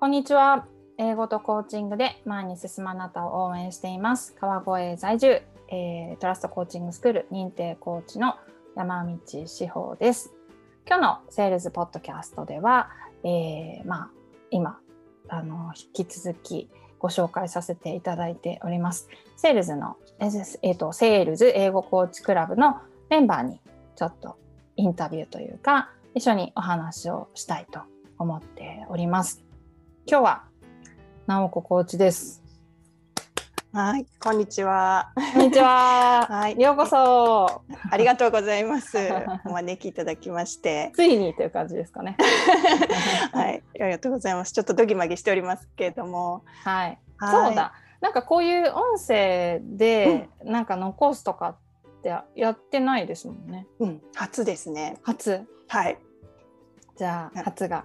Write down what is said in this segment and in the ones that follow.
こんにちは。英語とコーチングで前に進むあなたを応援しています。川越在住、えートラストコーチングスクール認定コーチの山道志保です。今日の Sails Podcast では、えーまあ、今あの引き続きご紹介させていただいております。 Sails の、えーえーと Sails 英語コーチクラブのメンバーにちょっとインタビューというか一緒にお話をしたいと思っております。今日は直子コーチです。はい、こんにちは。こんにちは。はいようこそ。ありがとうございます。お招きいただきまして。ついにという感じですかね。はい、ありがとうございます。ちょっとドギマギしておりますけれども。はい。はいそうだ。なんかこういう音声でなんか残すとかってやってないですもんね。うん、初ですね。初。はい。じゃあ初が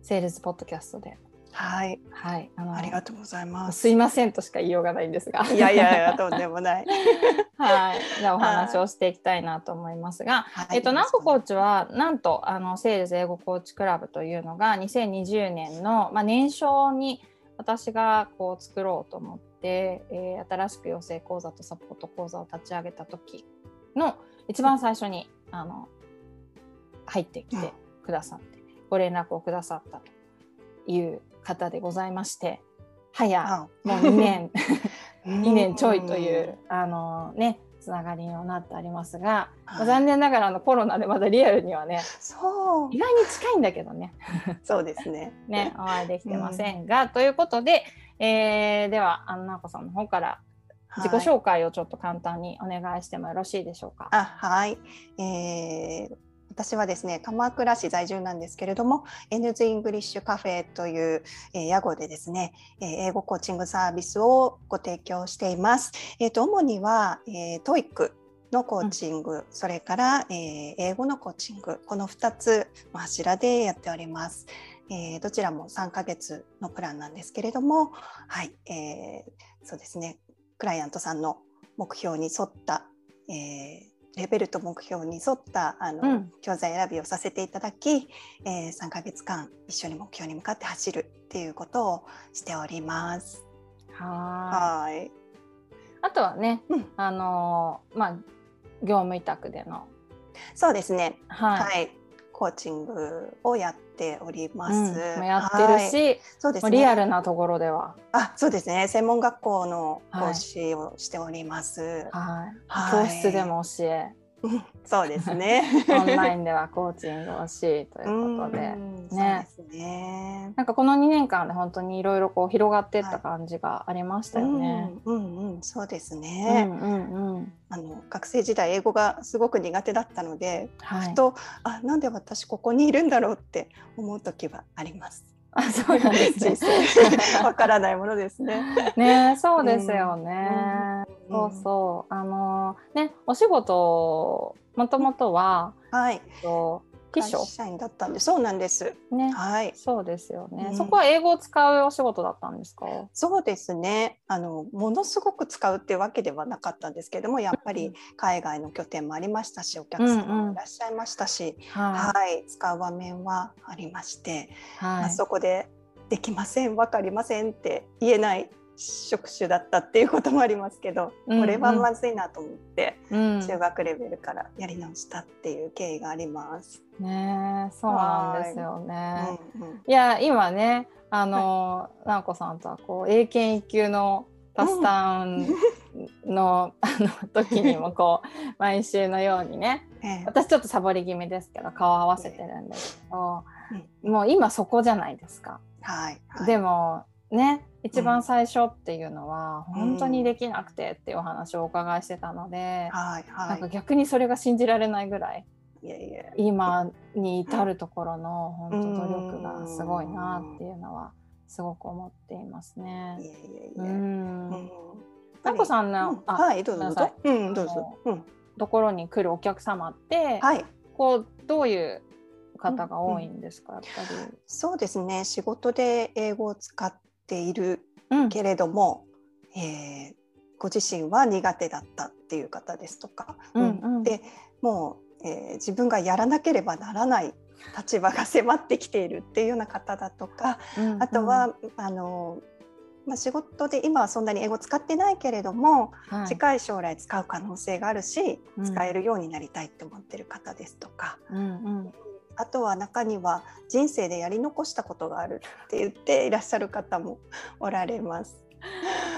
セールスポッドキャストで。はい、はい。あのありがとうございます。すいませんとしか言いようがないんですが。いやいやいや、とんでもない。はい。じゃあお話をしていきたいなと思いますが、はいえっと、ナンココーチはなんとあのセールス英語コーチクラブというのが2020年の、まあ、年少に私がこう作ろうと思って、えー新しく養成講座とサポート講座を立ち上げた時の一番最初にあの入ってきてくださって、ご連絡をくださったという方でございまして早あもう2年 2年ちょいといんう、あのねつながりにはなってありますが、はい。残念ながらあのコロナでまだリアルにはねそう。意、外に近いんだけどね。そうですね。ねお会いできてませんが、ということで、えーではあのなこさんの方から自己はい。紹介をちょっと簡単にお願いしてもよろしいでしょうか。あはい、えー私はですね鎌倉市在住なんですけれども N ズイングリッシュカフェという、えー屋号でですね、えー英語コーチングサービスをご提供しています。えー、と主には、えー、TOEIC のコーチング、それから、えー英語のコーチングこの2つの柱でやっております。えーどちらも3ヶ月のプランなんですけれども、はい、えーそうですねクライアントさんの目標に沿った、えーレベルと目標に沿ったあの、うん教材選びをさせていただき、えー3ヶ月間一緒に目標に向かって走るっていうことをしております。はーいはい。あとはね、うんあのーまあ業務委託でのそうですね。はい、はい。コーチングをやっております。うんもやってるはいし、そうですね。リアルなところでは、あ、そうですね。専門学校の講師をしております。はい、はい教室でも教えうん そうですね。オンラインではコーチングをしということでうんねね。なんかこの2年間で本当にいろいろこう広がっていった感じがありましたよね。うんうんうん、そうですうね、んうんうんあの学生時代英語がすごく苦手だったので、はいふとあなんで私ここにいるんだろうって思う時はあります。あそうなんですね わからないものですね。ねそうですよね。うんそうそうあのねお仕事もともとははい。と秘会書社員だったんで、そうなんです。ね。はい。そうですよね、うん。そこは英語を使うお仕事だったんですか？そうですね。あのものすごく使うっていうわけではなかったんですけれども、やっぱり海外の拠点もありましたし、お客様もいらっしゃいましたし、ははい、使う場面はありまして、い、はい。まあ、そこでできません、わかりませんって言えない職種だったっていうこともありますけど、うんうんこれはまずいなと思って、うん中学レベルからやり直したっていう経緯があります。ねそうなんですよね。うんうんいや今ねあの、直子さんとはこう英検一級のパスタウンの, あの時にもこう毎週のようにねええ私ちょっとサボり気味ですけど顔合わせてるんですけど、うんもう今そこじゃないですか。はい、はい、でもね一番最初っていうのは本当にできなくてっていうお話をお伺いしてたので、はいなんかは逆にそれが信じられないぐらいい、いやいや、今に至るところの本当努力がすごいなっていうのはすごく思っていますいね。やいやいや、うん。うん。なこさんうの、ん。あはい、どうぞどうんどうぞ。うん、ところに来るお客様って、はい。こうどういう方が多いんですか、やっぱり？そうですね。仕事で英語を使っているうん。けれども、えーご自身は苦手だったっていう方ですとか、うんうん。でもう、えー自分がやらなければならない立場が迫ってきているっていうような方だとか、あとは、あのまあ、仕事で今はそんなに英語使ってないけれども、はい、近い将来使う可能性があるし、使えるようになりたいって思ってる方ですとか、うんうん、あとは中には人生でやり残したことがあるって言っていらっしゃる方もおられます。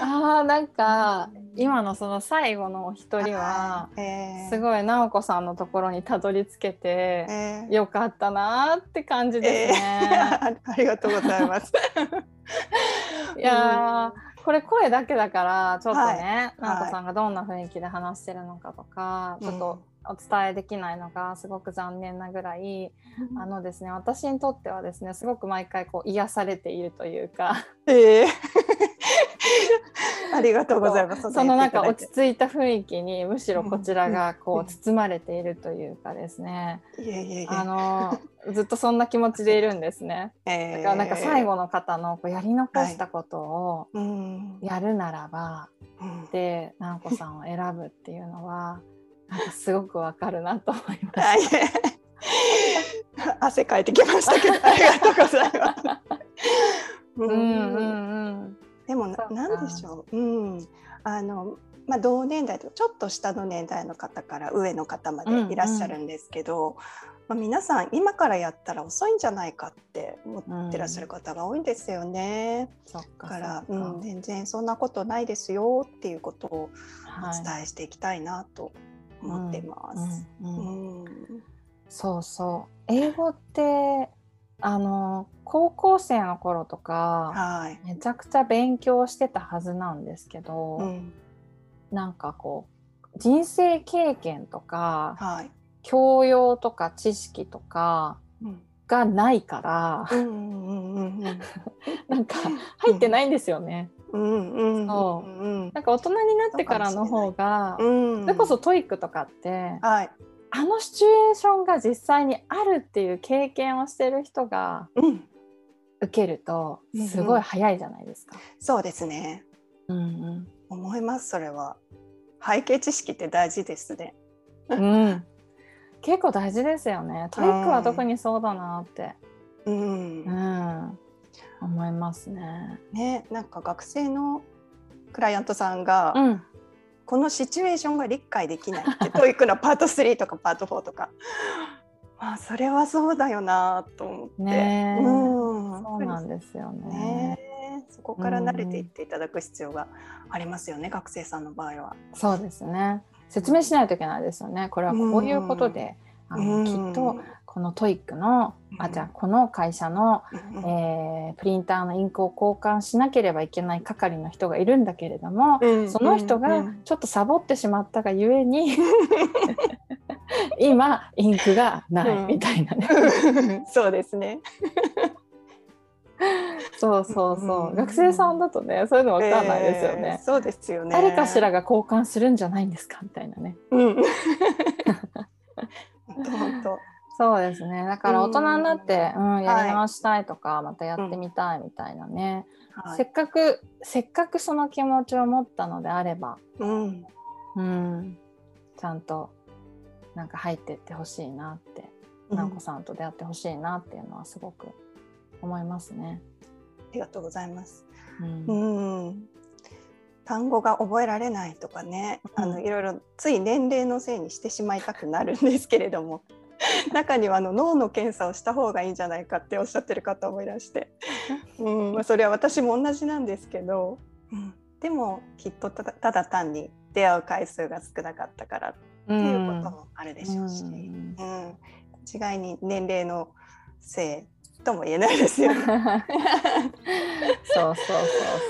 あーなんか今のその最後のお一人は、えー、すごい直子さんのところにたどり着けて、えー、よかったなって感じですね、えー、ありがとうございます。いや、うん、これ声だけだからちょっとね、はい、直子さんがどんな雰囲気で話してるのかとか、ちょっとお伝えできないのがすごく残念なぐらい、うん、あのですね私にとってはですねすごく毎回こう癒されているというか。えー。ありがとうございます。そのなんか落ち着いた雰囲気にむしろこちらがこう包まれているというかですね。あのずっとそんな気持ちでいるんですね。だからなんか最後の方のこうやり残したことをやるならば、で直子さんを選ぶっていうのはすごくわかるなと思いました。汗かいてきましたけど ありがとうございます。うんうんうん。でも何でしょう、うん、あのまあ、同年代とちょっと下の年代の方から上の方までいらっしゃるんですけど、うんうん、まあ、皆さん今からやったら遅いんじゃないかって思ってらっしゃる方が多いんですよね。うん、だから、うん、全然そんなことないですよっていうことをお伝えしていきたいなと思ってます。そうそう。英語ってあの高校生の頃とか、はい、めちゃくちゃ勉強してたはずなんですけど、うん、なんかこう人生経験とか、はい、教養とか知識とかがないから、なんか入ってないんですよね。なんか大人になってからの方が、それこそ TOEIC とかって、はい、あのシチュエーションが実際にあるっていう経験をしてる人が受けるとすごい早いじゃないですか。うんうん、そうですね、うんうん、思いますそれは。背景知識って大事ですね。うん、結構大事ですよね。 TOEIC は特にそうだなって。うん、うん、思いますね。ね、なんか学生のクライアントさんが、うん、このシチュエーションが理解できないって TOEIC のパート3とかパート4とか。まあそれはそうだよなと思って。ね、うん、そうなんですよね。ねそこから慣れていっていただく必要がありますよね、うん、学生さんの場合は。そうですね。説明しないといけないですよね。これはこういうことで、あのきっとこの TOEIC の、あじゃあこの会社の、えー、プリンターのインクを交換しなければいけない係の人がいるんだけれども、その人がちょっとサボってしまったがゆえに 今インクがないみたいなね。そうですね。そうそうそう、学生さんだとねそういうのわかんないですよね、えー、そうですよね。誰かしらが交換するんじゃないんですか？みたいなね。うん。本当そうですね。だから大人になって、うん、うん、やり直したいとか、はい、またやってみたいみたいなね、うん、せっかくせっかくその気持ちを持ったのであれば、うん、うん、ちゃんとなんか入ってってほしいなって、直子さんと出会ってほしいなっていうのはすごく思いますね。ありがとうございます。うん、うん。単語が覚えられないとかね、あのいろいろつい年齢のせいにしてしまいたくなるんですけれども 中にはあの脳の検査をした方がいいんじゃないかっておっしゃってる方もいらして、うんまあ、それは私も同じなんですけど、うん、でもきっとただ単に出会う回数が少なかったからっていうこともあるでしょうし、うん、うん、一概に年齢のせいとも言えないですよ、ね。そうそうそ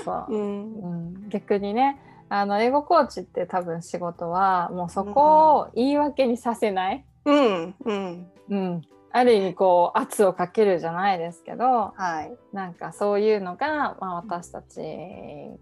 うそう。うん、うん、逆にねあの英語コーチって多分仕事はもうそこを言い訳にさせない。うんうん。うん、ある意味こう圧をかけるじゃないですけど、はい、なんかそういうのが、まあ、私たち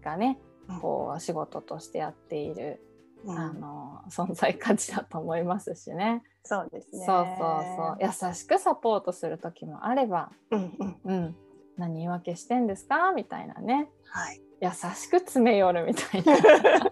がね、こう仕事としてやっている、うん、あの存在価値だと思いますしね。そうですね。そうそうそう。優しくサポートする時もあれば、うんうん。うん、何言い訳してんですか？みたいなね、はい、優しく詰め寄るみたいな。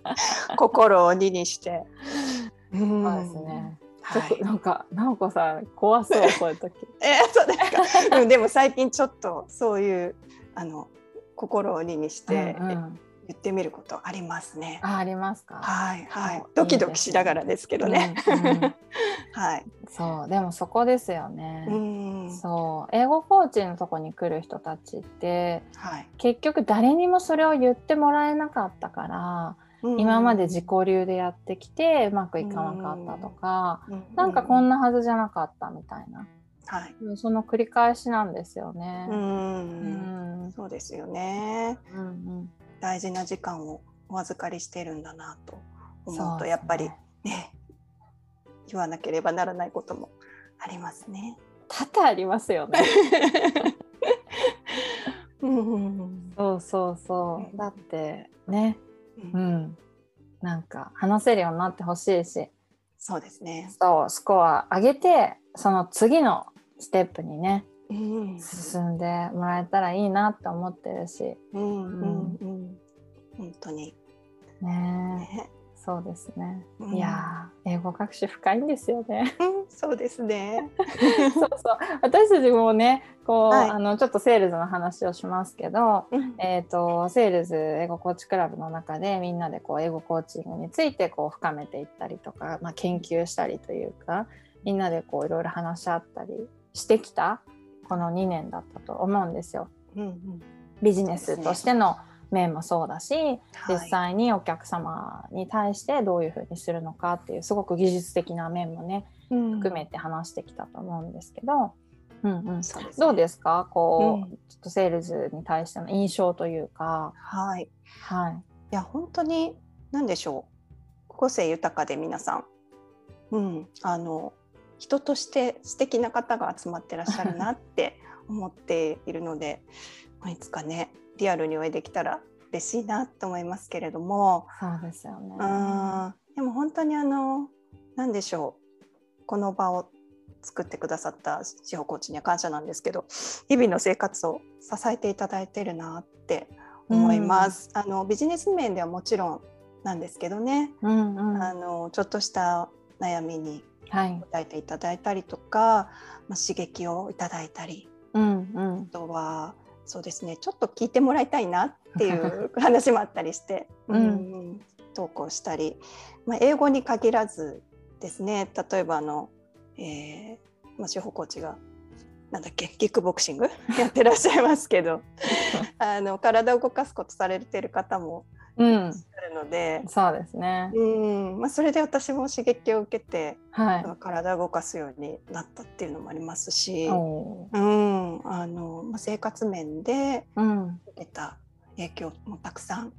心を鬼にして。そうですね。はいなんか直子さん怖そうこういう時。えーそうですか、うん、でも最近ちょっとそういうあの心を鬼にしてうんうん言ってみることありますね。あありますか？はいはいドキドキしながらですけどね。うんうんはい。そうでもそこですよね。うんそう英語コーチのとこに来る人たちってはい。結局誰にもそれを言ってもらえなかったから、今まで自己流でやってきてうまくいかなかったとか、なんかこんな、なはずじゃなかったみたいな、はい。その繰り返しなんですよね。ううんんそうですよね。うんうん大事な時間をお預かりしているんだなと思うとやっぱりね言わなければならないこともありますね。多々ありますよね。うんうんそうそうそうう。んだってね、ううん。ん、なんか話せるようになってほしいし、そうですね。そうスコア上げてその次のステップにねうん。進んでもらえたらいいなって思ってるし、うんうんうん。本当に。ねね。そうですね。うんいやー英語学習深いんですよね。うんそうですね。そうそう私たちもねこう、はいあのちょっと Sails の話をしますけど、うんえー、と Sails 英語コーチクラブの中でみんなでこう英語コーチングについてこう深めていったりとか、まあ、研究したりというかみんなでこういろいろ話し合ったりしてきたこの2年だったと思うんですよ。うんうんビジネスとしての面もそうだし、はい。実際にお客様に対してどういうふうにするのかっていうすごく技術的な面もね含めて話してきたと思うんですけど、うんうん、そうね。どうですか？こう、うん。ちょっとセールスに対しての印象というか、はい。はい、いや本当に何でしょう。個性豊かで皆さん、うん、あの人として素敵な方が集まってらっしゃるなって思っているのでまあいつかねリアルにお会いできたら嬉しいなと思いますけれども、そうですよね。うんでも本当にあの何でしょう。この場を作ってくださった志保コーチには感謝なんですけど日々の生活を支えていただいてるなって思います。あのビジネス面ではもちろんなんですけどね、うんうん、あのちょっとした悩みにはい、答えていただいたりとか、まあ、刺激をいただいたりうんうん。あ、とはそうですねちょっと聞いてもらいたいなっていう 話もあったりして、うん。投稿したり、まあ、英語に限らずですね例えばあの、えーまあ、司法コーチがなんだっけキックボクシングやってらっしゃいますけど あの体を動かすことされてる方もうんるので、そうですね。うんまあ、それで私も刺激を受けてはい。体を動かすようになったっていうのもありますし、うん、あのまあ生活面でうん、受けた影響もたくさん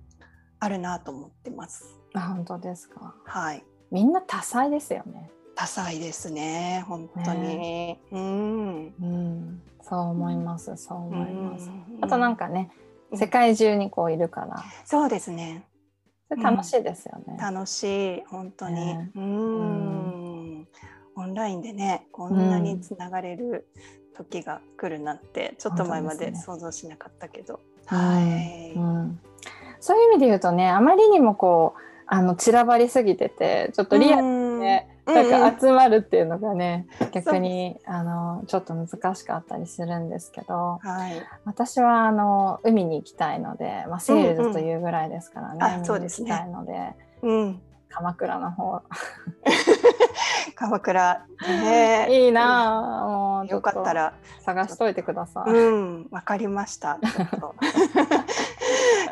あるなと思ってます。あ本当ですか。はい、みんな多彩ですよね。多彩ですね、本当に。うん、うん、そう思います。そう思います。うんあとなんかね、うん世界中にこういるから、そうですね。楽しいですよね。楽しい、本当に。ね。うん、オンラインでね、こんなにつながれる時が来るなんて、ちょっと前まで想像しなかったけど。うんはい。うん。そういう意味で言うとね、あまりにもこうあの散らばりすぎてて、ちょっとリアルにね、うんなんか集まるっていうのがね、逆にあのちょっと難しかったりするんですけど、はい。私はあの海に行きたいので、まあ、セールズというぐらいですからね、うんうんあ海に行きたいのでうん。鎌倉の方 鎌倉。ね。いいなあもうよかったら。探しといてください。うん、わかりました。ちょっと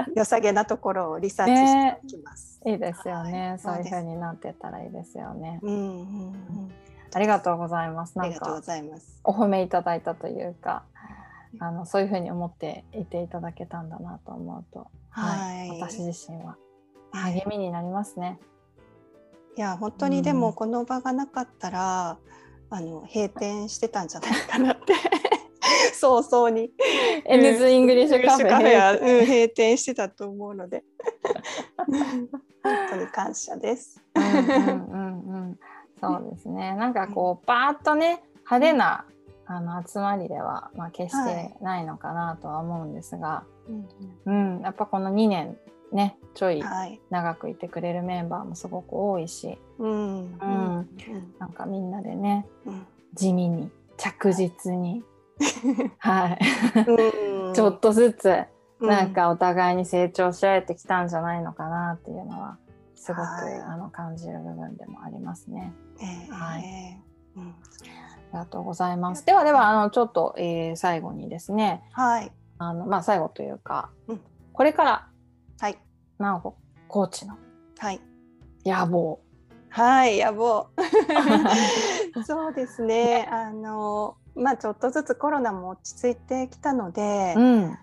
良さげなところをリサーチしておきます。いいですよね、はいそういう風になってたらいいですよね。うん、うん、うん。ありがとうございます。ありがとうごかざいます。お褒めいただいたというか、あのそういう風に思っていていただけたんだなと思うと、はい。私自身ははい励みになりますね。いや、本当にでうんもこの場がなかったら、あの閉店してたんじゃないかなって。早々に。 N's English Cafe は、うん、閉店してたと思うので。本当に感謝です。うんうんうんうん、そうですね。なんかこうバーッとね派手なあの集まりではまあ決してないのかなとは思うんですが、うんうん、やっぱこの2年ねちょいはい。長くいてくれるメンバーもすごく多いし、うん。ううんなんかみんなでねうん。地味に着実に、はい、うんちょっとずつうなんかお互いに成長し合えてきたんじゃないのかなっていうのはすごく、はいあの感じる部分でもありますね。ええはいうんありがとうございます。ではではあのちょっと、えー最後にですねはい。あのまあ最後というか、うんこれからはい。直子コーチのはい。野望。はい、野望。そうですね。あの、まあ、ちょっとずつコロナも落ち着いてきたので。うん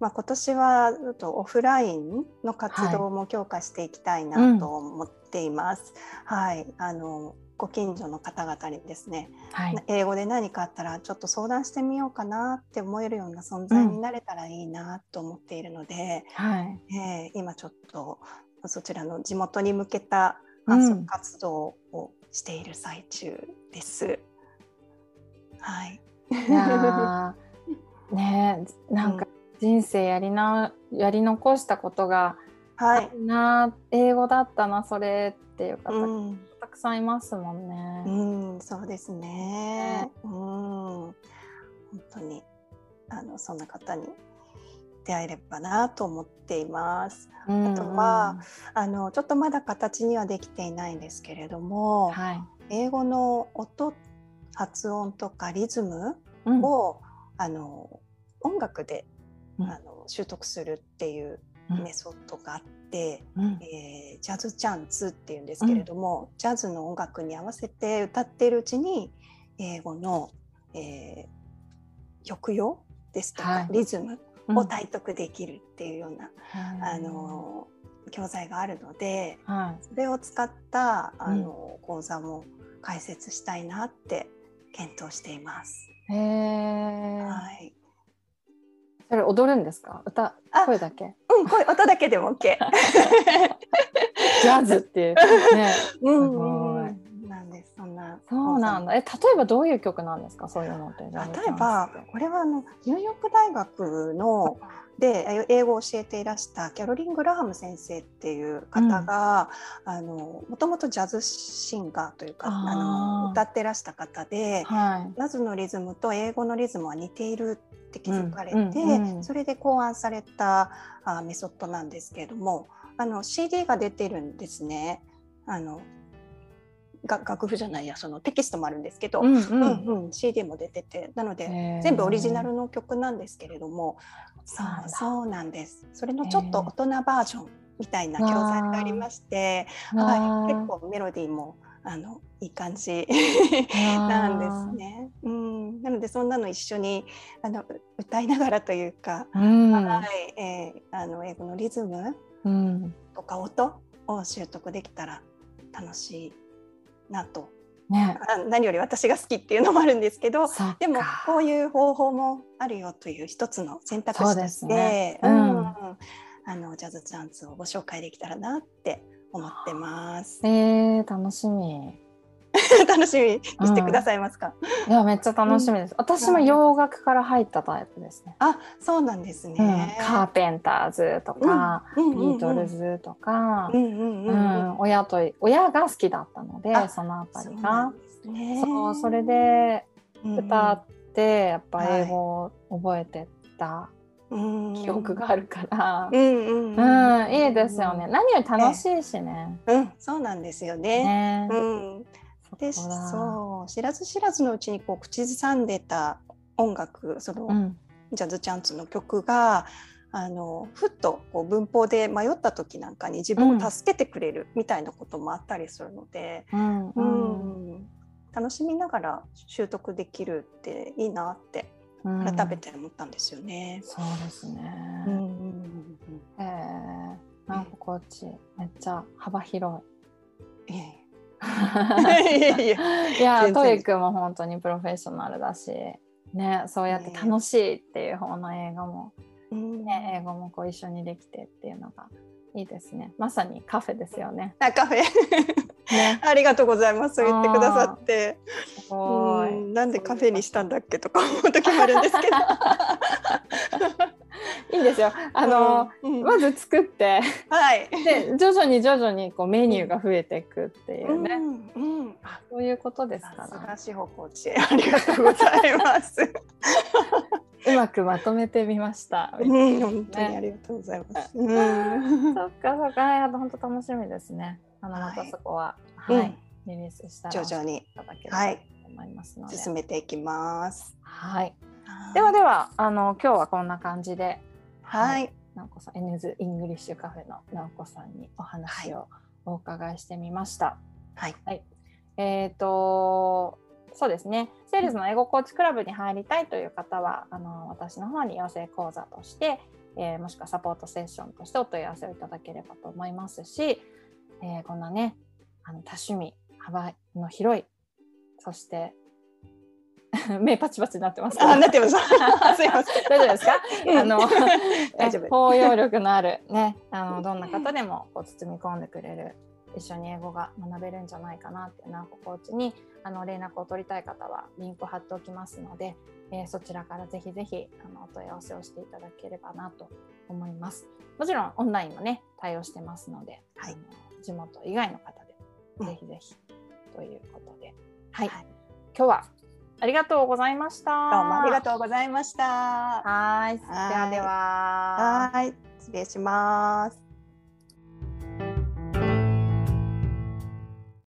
まあ、今年はちょっとオフラインの活動も強化していきたいなと思っています。はい、あの。ご近所の方々にですね、はい英語で何かあったらちょっと相談してみようかなって思えるような存在になれたらいいなと思っているので、はいえー今ちょっとそちらの地元に向けた活動をしている最中です。はい。いやねえなんか人生やりなやり残したことがはい。な英語だったなそれっていう方、うん、くさんいますもんね。うん、そうですね。うん、本当にあのそんな方に出会えればなと思っています。うんあとはあのちょっとまだ形にはできていないんですけれども、はい英語の音発音とかリズムうんを、あの音楽で、うんあの習得するっていううんメソッドがあって、うんえージャズチャンツっていうんですけれども、ジャズの音楽に合わせて歌っているうちに英語の、えー抑揚ですとか、はいリズムうんを体得できるっていうような、あの教材があるのではそれを使ったあの、講座も開設したいなって検討しています。い。へえ。はい、それ踊るんですか？歌あ声だけ？うん、これ音だけでも OK。ジャズっていうね。うん。そうなんだ。え例えばどういう曲なんですか？そういうのって。例えばこれはあのニューヨーク大学のでえ英語を教えていらしたキャロリン・グラハム先生っていう方が、あのもともとジャズシンガーというかあの歌ってらした方ではい。ジャズのリズムと英語のリズムは似ているって気づかれて、うんうんうんそれで考案されたあメソッドなんですけれどもあの CD が出てるんですね。あのが楽譜じゃないやそのテキストもあるんですけど、うんううんんうん、CD も出ててなので全部オリジナルの曲なんですけれどもそうなんだ。そうなんです。それのちょっと大人バージョンみたいな教材がありまして、わはい、ー結構メロディーもあのいい感じ なんですね。うん、なのでそんなの一緒にあの歌いながらというか、うん。はいえーあの英語のリズムうん。とか音を習得できたら楽しいなとね。あ何より私が好きっていうのもあるんですけどでもこういう方法もあるよという一つの選択肢としねううんんあのジャズチャンスをご紹介できたらなって思ってます。えー、楽しみ。楽しみにしてくださいますか？いやめっちゃ楽しみです。私も洋楽から入ったタイプですね。あ、そうなんですうんね。カーペンターズとか、うんビートルズとかう、んうんうんううんん、親と親が好きだったのであそのあたりがそうね。それで歌ってやっぱはい英語を覚えてったうん記憶があるからう、んうんうんいいですよね。。何より楽しいしね。うん、そうなんですよね。ねうん。で、そう知らず知らずのうちにこう口ずさんでた音楽、その、うんジャズチャンツの曲が。あのふっとこう文法で迷った時なんかに自分を助けてくれるみたいなこともあったりするので、うんううんん楽しみながら習得できるっていいなってうん改めて思ったんですよね。そうですね。うんうんうんえー、なんかコーチめっちゃ幅広い。いや TOEIC も本当にプロフェッショナルだし、ね、そうやって楽しいっていう方の英語も、うんね、英語もこう一緒にできてっていうのがいいですね。まさにカフェですよね。あカフェね、ありがとうございます。言ってくださって。すごい。うんなんでカフェにしたんだっけとか思う時もあるんですけど。いいいんですよ。あの、うんまず作ってはい。で徐々に徐々にこうメニューが増えていくっていうね、うんうん。あそういうことですさからすが志保コーチ、ありがとうございます。うまくまとめてみました。うん、本当にありがとうございます。うん。そっかそっか、あと本当楽しみですね。あのまたはいそこは、うんはい、リリースしたら徐々にいただければはいと思いますので、進めていきます。はい。ではではあの今日はこんな感じで、はい。奈緒子さん、 N's English Cafe の奈緒子さんにお話をお伺いしてみました。はい。えっ、とそうですね。 Sails の英語コーチクラブに入りたいという方は、あの私の方に養成講座として、えーもしくはサポートセッションとしてお問い合わせをいただければと思いますし、えーこんなね、あの多趣味幅の広い、そして 目パチパチになってますあ、なってます。すいません。大丈夫ですか？あの 大丈夫包容力のあるね、あのどんな方でもこう包み込んでくれる一緒に英語が学べるんじゃないかなっていう直子コーチにあの連絡を取りたい方はリンクを貼っておきますので、えーそちらからぜひぜひあのお問い合わせをしていただければなと思います。もちろんオンラインもね対応してますので、はい地元以外の方でうんぜひぜひということで、はい、はい今日はありがとうございました。どうもありがとうございました。はい。ではでは。はい。失礼します。